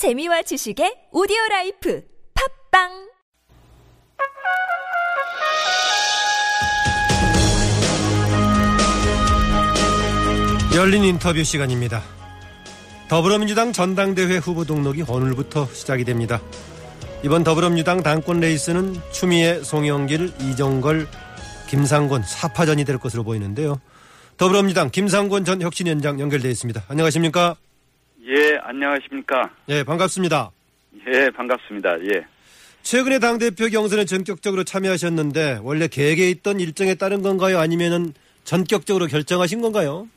재미와 지식의 오디오 라이프 팟빵 열린 인터뷰 시간입니다. 더불어민주당 전당대회 후보 등록이 오늘부터 시작이 됩니다. 이번 더불어민주당 당권 레이스는 추미애, 송영길, 이종걸, 김상곤 사파전이 될 것으로 보이는데요. 더불어민주당 김상곤 전 혁신위원장 연결되어 있습니다. 안녕하십니까? 예, 안녕하십니까? 예, 반갑습니다. 예, 반갑습니다. 예. 최근에 당대표 경선에 전격적으로 참여하셨는데 원래 계획에 있던 일정에 따른 건가요? 아니면은 전격적으로 결정하신 건가요?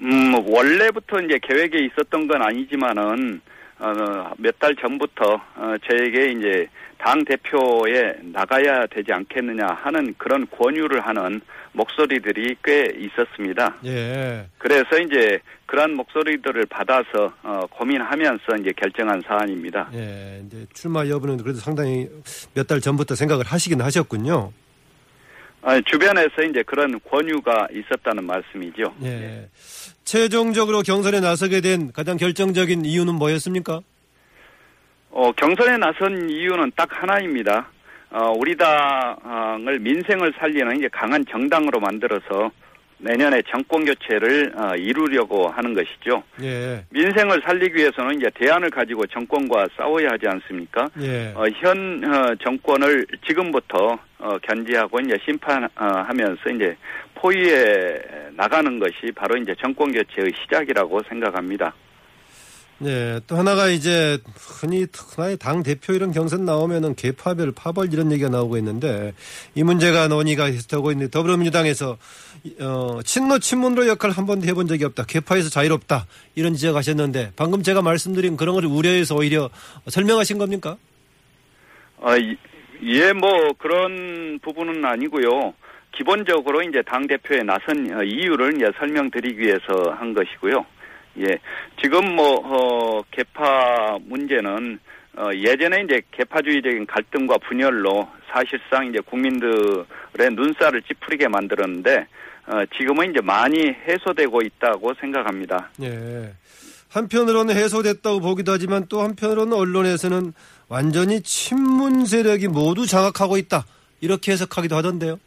음, 원래부터 이제 계획에 있었던 건 아니지만은, 어, 몇 달 전부터, 어, 저에게 이제 당 대표에 나가야 되지 않겠느냐 하는 그런 권유를 하는 목소리들이 꽤 있었습니다. 예. 그래서 이제 그러한 목소리들을 받아서, 어, 고민하면서 이제 결정한 사안입니다. 예, 이제 출마 여부는 그래도 상당히 몇 달 전부터 생각을 하시긴 하셨군요. 아, 주변에서 이제 그런 권유가 있었다는 말씀이죠. 예. 최종적으로 경선에 나서게 된 가장 결정적인 이유는 뭐였습니까? 어, 경선에 나선 이유는 딱 하나입니다. 어, 우리 당을 민생을 살리는 이제 강한 정당으로 만들어서 내년에 정권 교체를 어, 이루려고 하는 것이죠. 예. 민생을 살리기 위해서는 이제 대안을 가지고 정권과 싸워야 하지 않습니까? 예. 어, 현 어, 정권을 지금부터 어, 견제하고 이제 심판하면서 이제 포위해 나가는 것이 바로 이제 정권 교체의 시작이라고 생각합니다. 네, 또 하나가 이제 흔히 하나의 당 대표 이런 경선 나오면은 개파별 파벌 이런 얘기가 나오고 있는데 이 문제가 논의가 되고 있는데 더불어민주당에서 어, 친노 친문으로 역할 한 번도 해본 적이 없다. 개파에서 자유롭다 이런 지적하셨는데 방금 제가 말씀드린 그런 걸 우려해서 오히려 설명하신 겁니까? 어, 예, 뭐 그런 부분은 아니고요. 기본적으로 이제 당 대표에 나선 어, 이유를 이제 설명드리기 위해서 한 것이고요. 예, 지금 뭐 어, 개파 문제는 어, 예전에 이제 개파주의적인 갈등과 분열로 사실상 이제 국민들의 눈살을 찌푸리게 만들었는데 어, 지금은 이제 많이 해소되고 있다고 생각합니다. 예. 한편으로는 해소됐다고 보기도 하지만 또 한편으로는 언론에서는 완전히 친문 세력이 모두 장악하고 있다 이렇게 해석하기도 하던데요.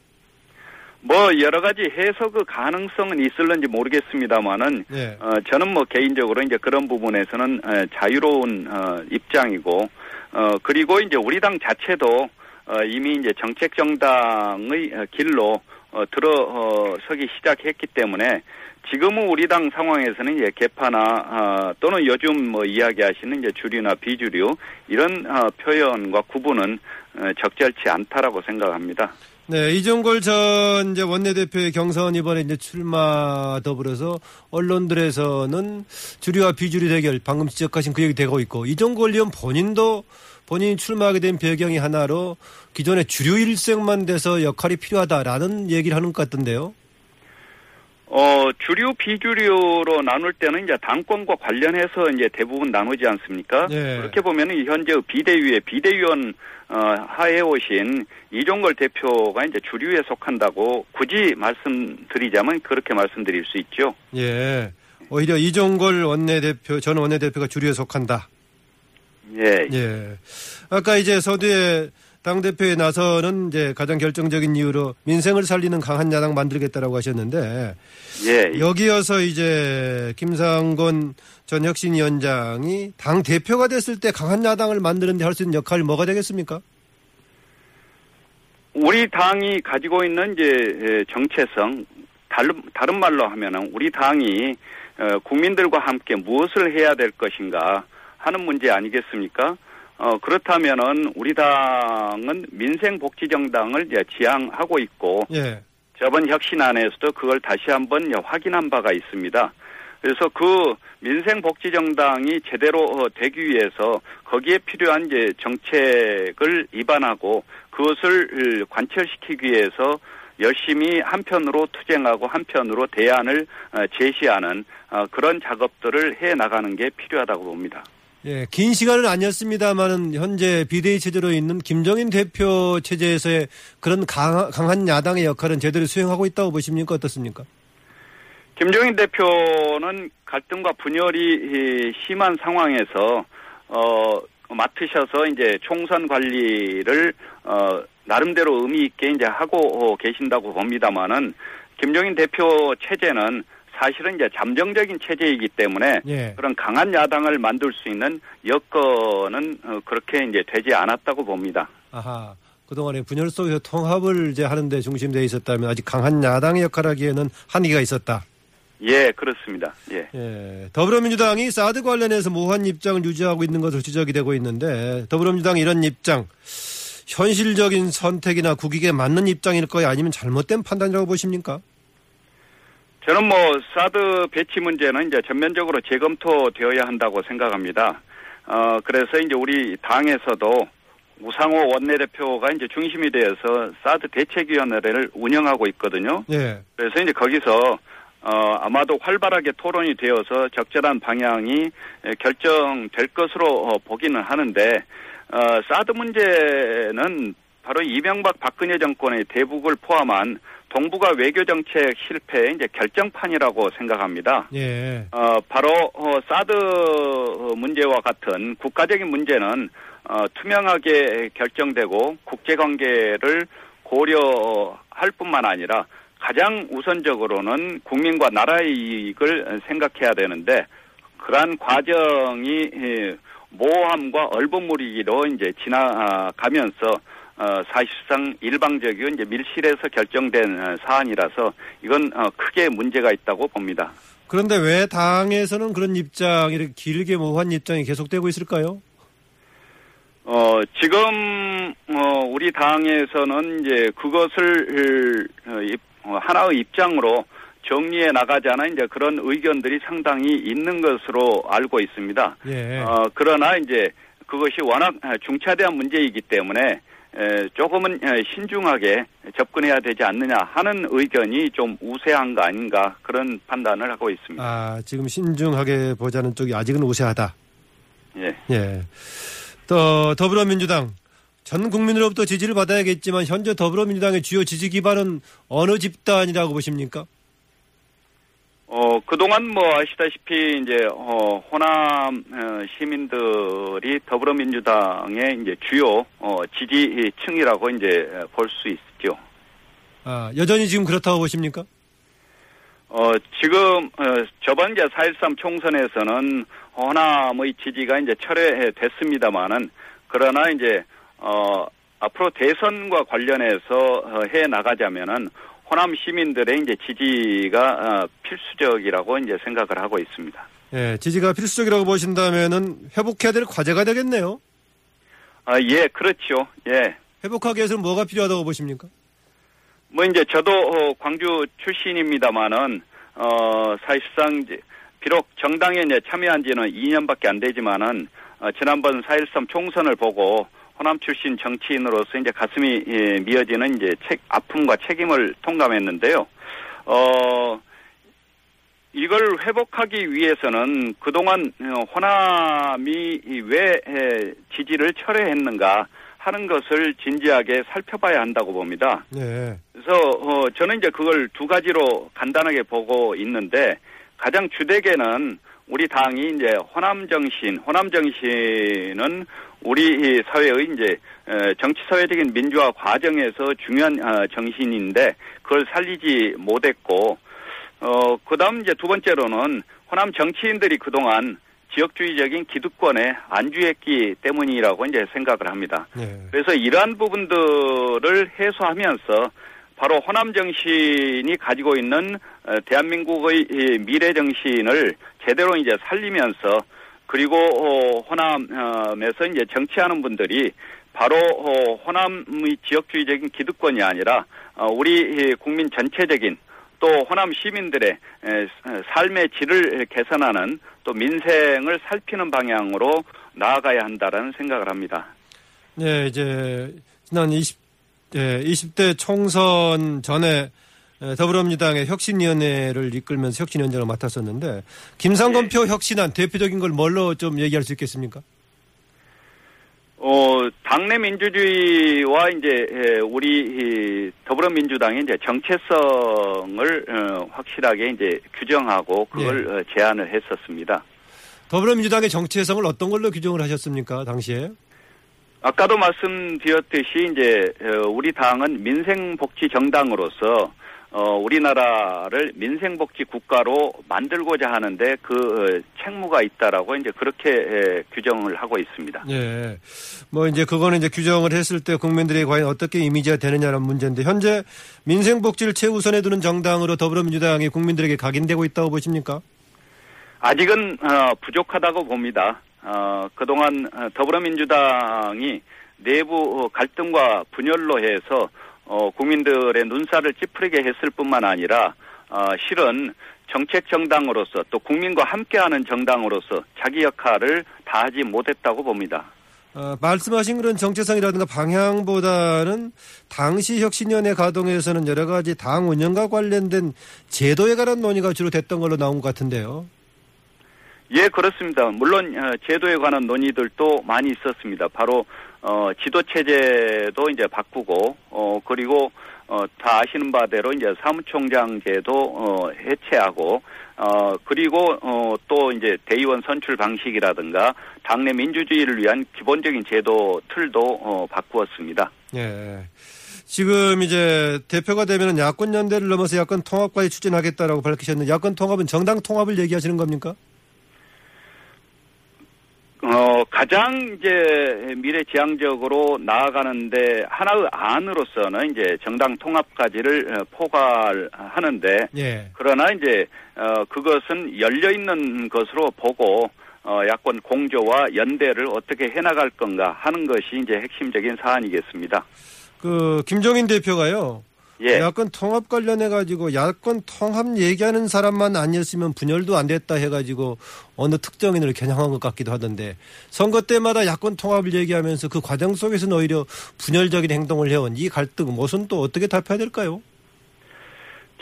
뭐 여러 가지 해석 의 가능성은 있을런지 모르겠습니다만은 예. 어, 저는 뭐 개인적으로 이제 그런 부분에서는 어, 자유로운 어, 입장이고 어, 그리고 이제 우리 당 자체도 어, 이미 이제 정책 정당의 어, 길로 어, 들어서기 시작했기 때문에 지금은 우리 당 상황에서는 이제 개파나 어, 또는 요즘 뭐 이야기하시는 이제 주류나 비주류 이런 어, 표현과 구분은 어, 적절치 않다라고 생각합니다. 네, 이종걸 전 이제 원내대표의 경선 이번에 이제 출마 더불어서 언론들에서는 주류와 비주류 대결 방금 지적하신 그 얘기 되고 있고 이종걸 의원 본인도 본인이 출마하게 된 배경이 하나로 기존의 주류 일색만 돼서 역할이 필요하다라는 얘기를 하는 것 같던데요. 어, 주류, 비주류로 나눌 때는 이제 당권과 관련해서 이제 대부분 나누지 않습니까? 네. 그렇게 보면은 현재 비대위의 비대위원, 어, 하에 오신 이종걸 대표가 이제 주류에 속한다고 굳이 말씀드리자면 그렇게 말씀드릴 수 있죠. 예. 오히려 이종걸 원내대표, 전 원내대표가 주류에 속한다. 예. 예. 아까 이제 서두에 당대표에 나서는 이제 가장 결정적인 이유로 민생을 살리는 강한 야당 만들겠다라고 하셨는데 예. 여기여서 이제 김상곤 전 혁신위원장이 당 대표가 됐을 때 강한 야당을 만드는데 할 수 있는 역할이 뭐가 되겠습니까? 우리 당이 가지고 있는 이제 정체성, 다른, 다른 말로 하면은 우리 당이 어, 국민들과 함께 무엇을 해야 될 것인가 하는 문제 아니겠습니까? 어, 그렇다면은 우리 당은 민생복지정당을 이제 지향하고 있고 예. 저번 혁신안에서도 그걸 다시 한번 확인한 바가 있습니다. 그래서 그 민생복지정당이 제대로 어, 되기 위해서 거기에 필요한 이제 정책을 입안하고 그것을 관철시키기 위해서 열심히 한편으로 투쟁하고 한편으로 대안을 어, 제시하는 어, 그런 작업들을 해 나가는 게 필요하다고 봅니다. 예, 긴 시간은 아니었습니다만은 현재 비대위 체제로 있는 김정인 대표 체제에서의 그런 강, 강한 야당의 역할은 제대로 수행하고 있다고 보십니까? 어떻습니까? 김종인 대표는 갈등과 분열이 심한 상황에서 어 맡으셔서 이제 총선 관리를 어 나름대로 의미 있게 이제 하고 계신다고 봅니다만은 김종인 대표 체제는 사실은 이제 잠정적인 체제이기 때문에 예. 그런 강한 야당을 만들 수 있는 여건은 어, 그렇게 이제 되지 않았다고 봅니다. 아하. 그동안에 분열 속에서 통합을 이제 하는데 중심되어 있었다면 아직 강한 야당의 역할하기에는 한계가 있었다. 예, 그렇습니다. 예. 예. 더불어민주당이 사드 관련해서 모호한 입장을 유지하고 있는 것으로 지적이 되고 있는데 더불어민주당 이런 입장 현실적인 선택이나 국익에 맞는 입장일 거야 아니면 잘못된 판단이라고 보십니까? 저는 뭐 사드 배치 문제는 이제 전면적으로 재검토되어야 한다고 생각합니다. 어 그래서 이제 우리 당에서도 우상호 원내대표가 이제 중심이 되어서 사드 대책위원회를 운영하고 있거든요. 예. 그래서 이제 거기서 어 아마도 활발하게 토론이 되어서 적절한 방향이 결정될 것으로 어, 보기는 하는데 어 사드 문제는 바로 이명박 박근혜 정권의 대북을 포함한 동북아 외교 정책 실패의 이제 결정판이라고 생각합니다. 예. 어, 바로 어, 사드 문제와 같은 국가적인 문제는 어, 투명하게 결정되고 국제 관계를 고려할 뿐만 아니라 가장 우선적으로는 국민과 나라의 이익을 생각해야 되는데 그러한 과정이 모호함과 얼버무리기로 이제 지나가면서 어, 사실상 일방적이고 이제 밀실에서 결정된 사안이라서 이건 어, 크게 문제가 있다고 봅니다. 그런데 왜 당에서는 그런 입장, 이렇게 길게 모호한 입장이 계속되고 있을까요? 어, 지금, 어, 우리 당에서는 이제 그것을, 어, 하나의 입장으로 정리해 나가자는 이제 그런 의견들이 상당히 있는 것으로 알고 있습니다. 예. 어, 그러나 이제 그것이 워낙 중차대한 문제이기 때문에 에, 조금은 신중하게 접근해야 되지 않느냐 하는 의견이 좀 우세한 거 아닌가 그런 판단을 하고 있습니다. 아, 지금 신중하게 보자는 쪽이 아직은 우세하다. 예. 예. 또 더불어민주당 전 국민으로부터 지지를 받아야겠지만 현재 더불어민주당의 주요 지지 기반은 어느 집단이라고 보십니까? 어, 그동안 뭐 아시다시피 이제, 어, 호남 어, 시민들이 더불어민주당의 이제 주요, 어, 지지층이라고 이제 볼 수 있죠. 아, 여전히 지금 그렇다고 보십니까? 어, 지금, 어, 저번 이제 4.13 총선에서는 호남의 지지가 이제 철회됐습니다만은, 그러나 이제, 어, 앞으로 대선과 관련해서 어, 해 나가자면은 호남 시민들의 이제 지지가 어, 필수적이라고 이제 생각을 하고 있습니다. 예, 지지가 필수적이라고 보신다면은 회복해야 될 과제가 되겠네요. 아, 예, 그렇죠. 예. 회복하기 위해서는 뭐가 필요하다고 보십니까? 뭐 이제 저도 어, 광주 출신입니다만은 어 사실상 비록 정당에 참여한 지는 2년밖에 안 되지만은 어, 지난번 4.13 총선을 보고 호남 출신 정치인으로서 이제 가슴이 예, 미어지는 이제 책 아픔과 책임을 통감했는데요. 어 이걸 회복하기 위해서는 그동안 어, 호남이 왜 지지를 철회했는가 하는 것을 진지하게 살펴봐야 한다고 봅니다. 네. 그래서 어 저는 이제 그걸 두 가지로 간단하게 보고 있는데 가장 주되게는 우리 당이 이제 호남 정신, 호남 정신은 우리 사회의 이제 정치 사회적인 민주화 과정에서 중요한 어, 정신인데 그걸 살리지 못했고 어 그다음 이제 두 번째로는 호남 정치인들이 그동안 지역주의적인 기득권에 안주했기 때문이라고 이제 생각을 합니다. 네. 그래서 이러한 부분들을 해소하면서 바로 호남 정신이 가지고 있는 어, 대한민국의 미래 정신을 제대로 이제 살리면서 그리고 어, 호남에서 이제 정치하는 분들이 바로 어, 호남의 지역주의적인 기득권이 아니라 우리 국민 전체적인 또 호남 시민들의 삶의 질을 개선하는 또 민생을 살피는 방향으로 나아가야 한다라는 생각을 합니다. 네, 이제 지난 20, 예, 20대 총선 전에 더불어민주당의 혁신위원회를 이끌면서 혁신위원장을 맡았었는데 김상건표 혁신안 대표적인 걸 뭘로 좀 얘기할 수 있겠습니까? 어, 당내 민주주의와 이제 에, 우리 이 더불어민주당의 이제 정체성을 어, 확실하게 이제 규정하고 그걸 예. 어, 제안을 했었습니다. 더불어민주당의 정체성을 어떤 걸로 규정을 하셨습니까? 당시에? 아까도 말씀드렸듯이 이제 어, 우리 당은 민생복지 정당으로서 어, 우리나라를 민생복지 국가로 만들고자 하는데 그 어, 책무가 있다라고 이제 그렇게 에, 규정을 하고 있습니다. 예. 뭐 이제 그거는 이제 규정을 했을 때 국민들이 과연 어떻게 이미지가 되느냐는 문제인데 현재 민생복지를 최우선에 두는 정당으로 더불어민주당이 국민들에게 각인되고 있다고 보십니까? 아직은 어, 부족하다고 봅니다. 어, 그동안 어, 더불어민주당이 내부 어, 갈등과 분열로 해서 어, 국민들의 눈살을 찌푸리게 했을 뿐만 아니라 어, 실은 정책 정당으로서 또 국민과 함께하는 정당으로서 자기 역할을 다하지 못했다고 봅니다. 어, 말씀하신 그런 정체성이라든가 방향보다는 당시 혁신위원회 가동에서는 여러 가지 당 운영과 관련된 제도에 관한 논의가 주로 됐던 걸로 나온 것 같은데요. 예, 그렇습니다. 물론 어, 제도에 관한 논의들도 많이 있었습니다. 바로 어, 지도 체제도 이제 바꾸고 어, 그리고 어, 다 아시는 바대로 이제 사무총장제도 어, 해체하고 어, 그리고 어, 또 이제 대의원 선출 방식이라든가 당내 민주주의를 위한 기본적인 제도 틀도 어, 바꾸었습니다. 예. 지금 이제 대표가 되면 야권 연대를 넘어서 야권 통합까지 추진하겠다라고 밝히셨는데 야권 통합은 정당 통합을 얘기하시는 겁니까? 어, 가장 이제 미래 지향적으로 나아가는데 하나의 안으로서는 이제 정당 통합까지를 어, 포괄하는데 예. 그러나 이제 어, 그것은 열려 있는 것으로 보고 어, 야권 공조와 연대를 어떻게 해나갈 건가 하는 것이 이제 핵심적인 사안이겠습니다. 그 김종인 대표가요. 예. 야권 통합 관련해 가지고 야권 통합 얘기하는 사람만 아니었으면 분열도 안 됐다 해가지고 어느 특정인을 겨냥한 것 같기도 하던데 선거 때마다 야권 통합을 얘기하면서 그 과정 속에서는 오히려 분열적인 행동을 해온 이 갈등 무슨 또 어떻게 답해야 될까요?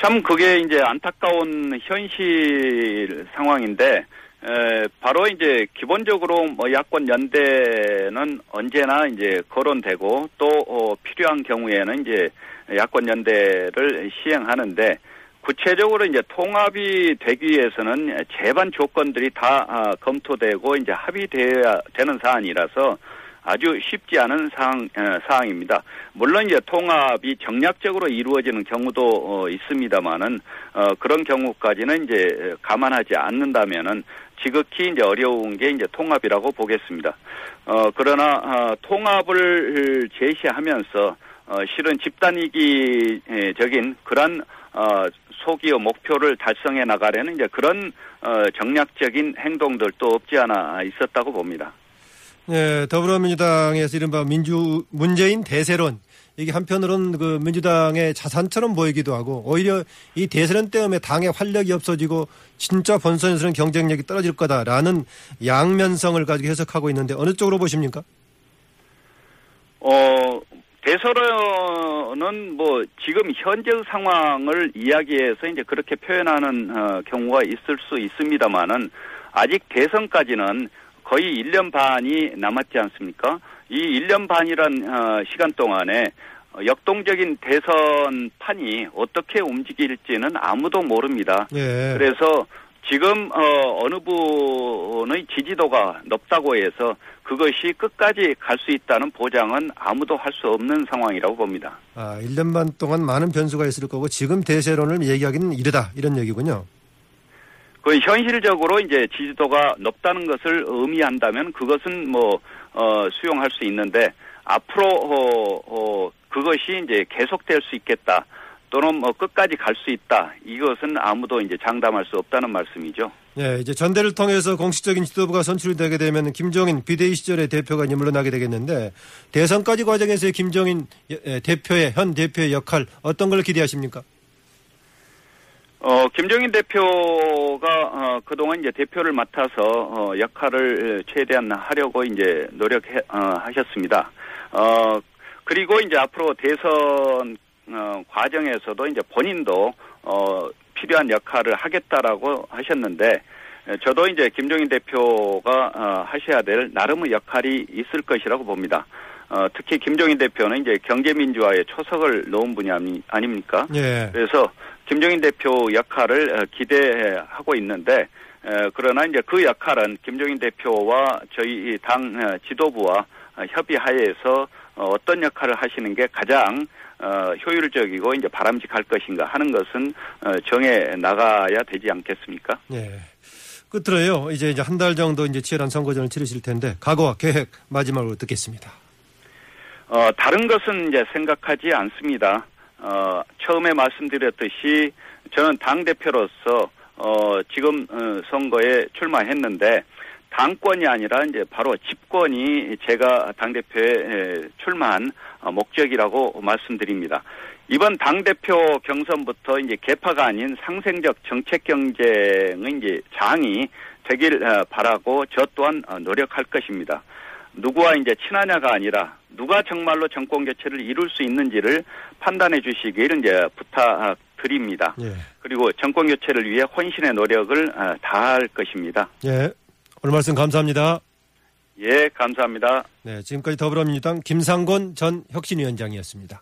참 그게 이제 안타까운 현실 상황인데 에, 바로 이제 기본적으로 뭐 야권 연대는 언제나 이제 거론되고 또 어, 필요한 경우에는 이제 야권 연대를 시행하는데 구체적으로 이제 통합이 되기 위해서는 제반 조건들이 다 아, 검토되고 이제 합의되어야 되는 사안이라서 아주 쉽지 않은 사항, 어, 사항입니다. 물론 이제 통합이 정략적으로 이루어지는 경우도 어, 있습니다만은 어, 그런 경우까지는 이제 감안하지 않는다면은 지극히 이제 어려운 게 이제 통합이라고 보겠습니다. 어, 그러나 어, 통합을 제시하면서 어, 실은 집단이기적인 그런 어, 소기업 목표를 달성해 나가려는 이제 그런 어, 정략적인 행동들도 없지 않아 있었다고 봅니다. 네, 더불어민주당에서 이른바 민주 문재인 대세론 이게 한편으로는 그 민주당의 자산처럼 보이기도 하고 오히려 이 대세론 때문에 당의 활력이 없어지고 진짜 본선에서는 경쟁력이 떨어질 거다라는 양면성을 가지고 해석하고 있는데 어느 쪽으로 보십니까? 어, 대선은 뭐 지금 현재 상황을 이야기해서 이제 그렇게 표현하는 어, 경우가 있을 수 있습니다만은 아직 대선까지는 거의 1년 반이 남았지 않습니까? 이 1년 반이란 어, 시간 동안에 어, 역동적인 대선 판이 어떻게 움직일지는 아무도 모릅니다. 예. 그래서 지금 어, 어느 분의 지지도가 높다고 해서 그것이 끝까지 갈 수 있다는 보장은 아무도 할 수 없는 상황이라고 봅니다. 아, 1년 반 동안 많은 변수가 있을 거고 지금 대세론을 얘기하기는 이르다 이런 얘기군요. 그 현실적으로 이제 지지도가 높다는 것을 의미한다면 그것은 뭐 어, 수용할 수 있는데 앞으로 어, 어, 그것이 이제 계속될 수 있겠다 또는 뭐 끝까지 갈 수 있다 이것은 아무도 이제 장담할 수 없다는 말씀이죠. 네, 이제 전대를 통해서 공식적인 지도부가 선출이 되게 되면 김종인 비대위 시절의 대표가 이제 물러나게 되겠는데 대선까지 과정에서의 김종인 예, 대표의 현 대표의 역할 어떤 걸 기대하십니까? 어, 김정인 대표가, 어, 그동안 이제 대표를 맡아서, 어, 역할을 최대한 하려고 이제 노력해, 어, 하셨습니다. 어, 그리고 이제 앞으로 대선, 어, 과정에서도 이제 본인도, 어, 필요한 역할을 하겠다라고 하셨는데, 예, 저도 이제 김종인 대표가 어, 하셔야 될 나름의 역할이 있을 것이라고 봅니다. 어, 특히 김종인 대표는 이제 경제민주화에 초석을 놓은 분이 아니, 아닙니까? 예. 그래서 김종인 대표 역할을 어, 기대하고 있는데 에, 그러나 이제 그 역할은 김종인 대표와 저희 당 어, 지도부와 어, 협의하에서 어, 어떤 역할을 하시는 게 가장 어, 효율적이고 이제 바람직할 것인가 하는 것은 어, 정해 나가야 되지 않겠습니까? 예. 끝으로요. 이제 이제 한 달 정도 이제 치열한 선거전을 치르실 텐데 각오와 계획 마지막으로 듣겠습니다. 어, 다른 것은 이제 생각하지 않습니다. 어, 처음에 말씀드렸듯이 저는 당 대표로서, 어, 지금, 어, 선거에 출마했는데, 당권이 아니라 이제 바로 집권이 제가 당대표에 에, 출마한 어, 목적이라고 말씀드립니다. 이번 당대표 경선부터 이제 개파가 아닌 상생적 정책 경쟁의 이제 장이 되길 어, 바라고 저 또한 어, 노력할 것입니다. 누구와 이제 친하냐가 아니라 누가 정말로 정권 교체를 이룰 수 있는지를 판단해 주시기를 이제 부탁드립니다. 예. 그리고 정권 교체를 위해 혼신의 노력을 어, 다할 것입니다. 예. 오늘 말씀 감사합니다. 예, 감사합니다. 네, 지금까지 더불어민주당 김상곤 전 혁신위원장이었습니다.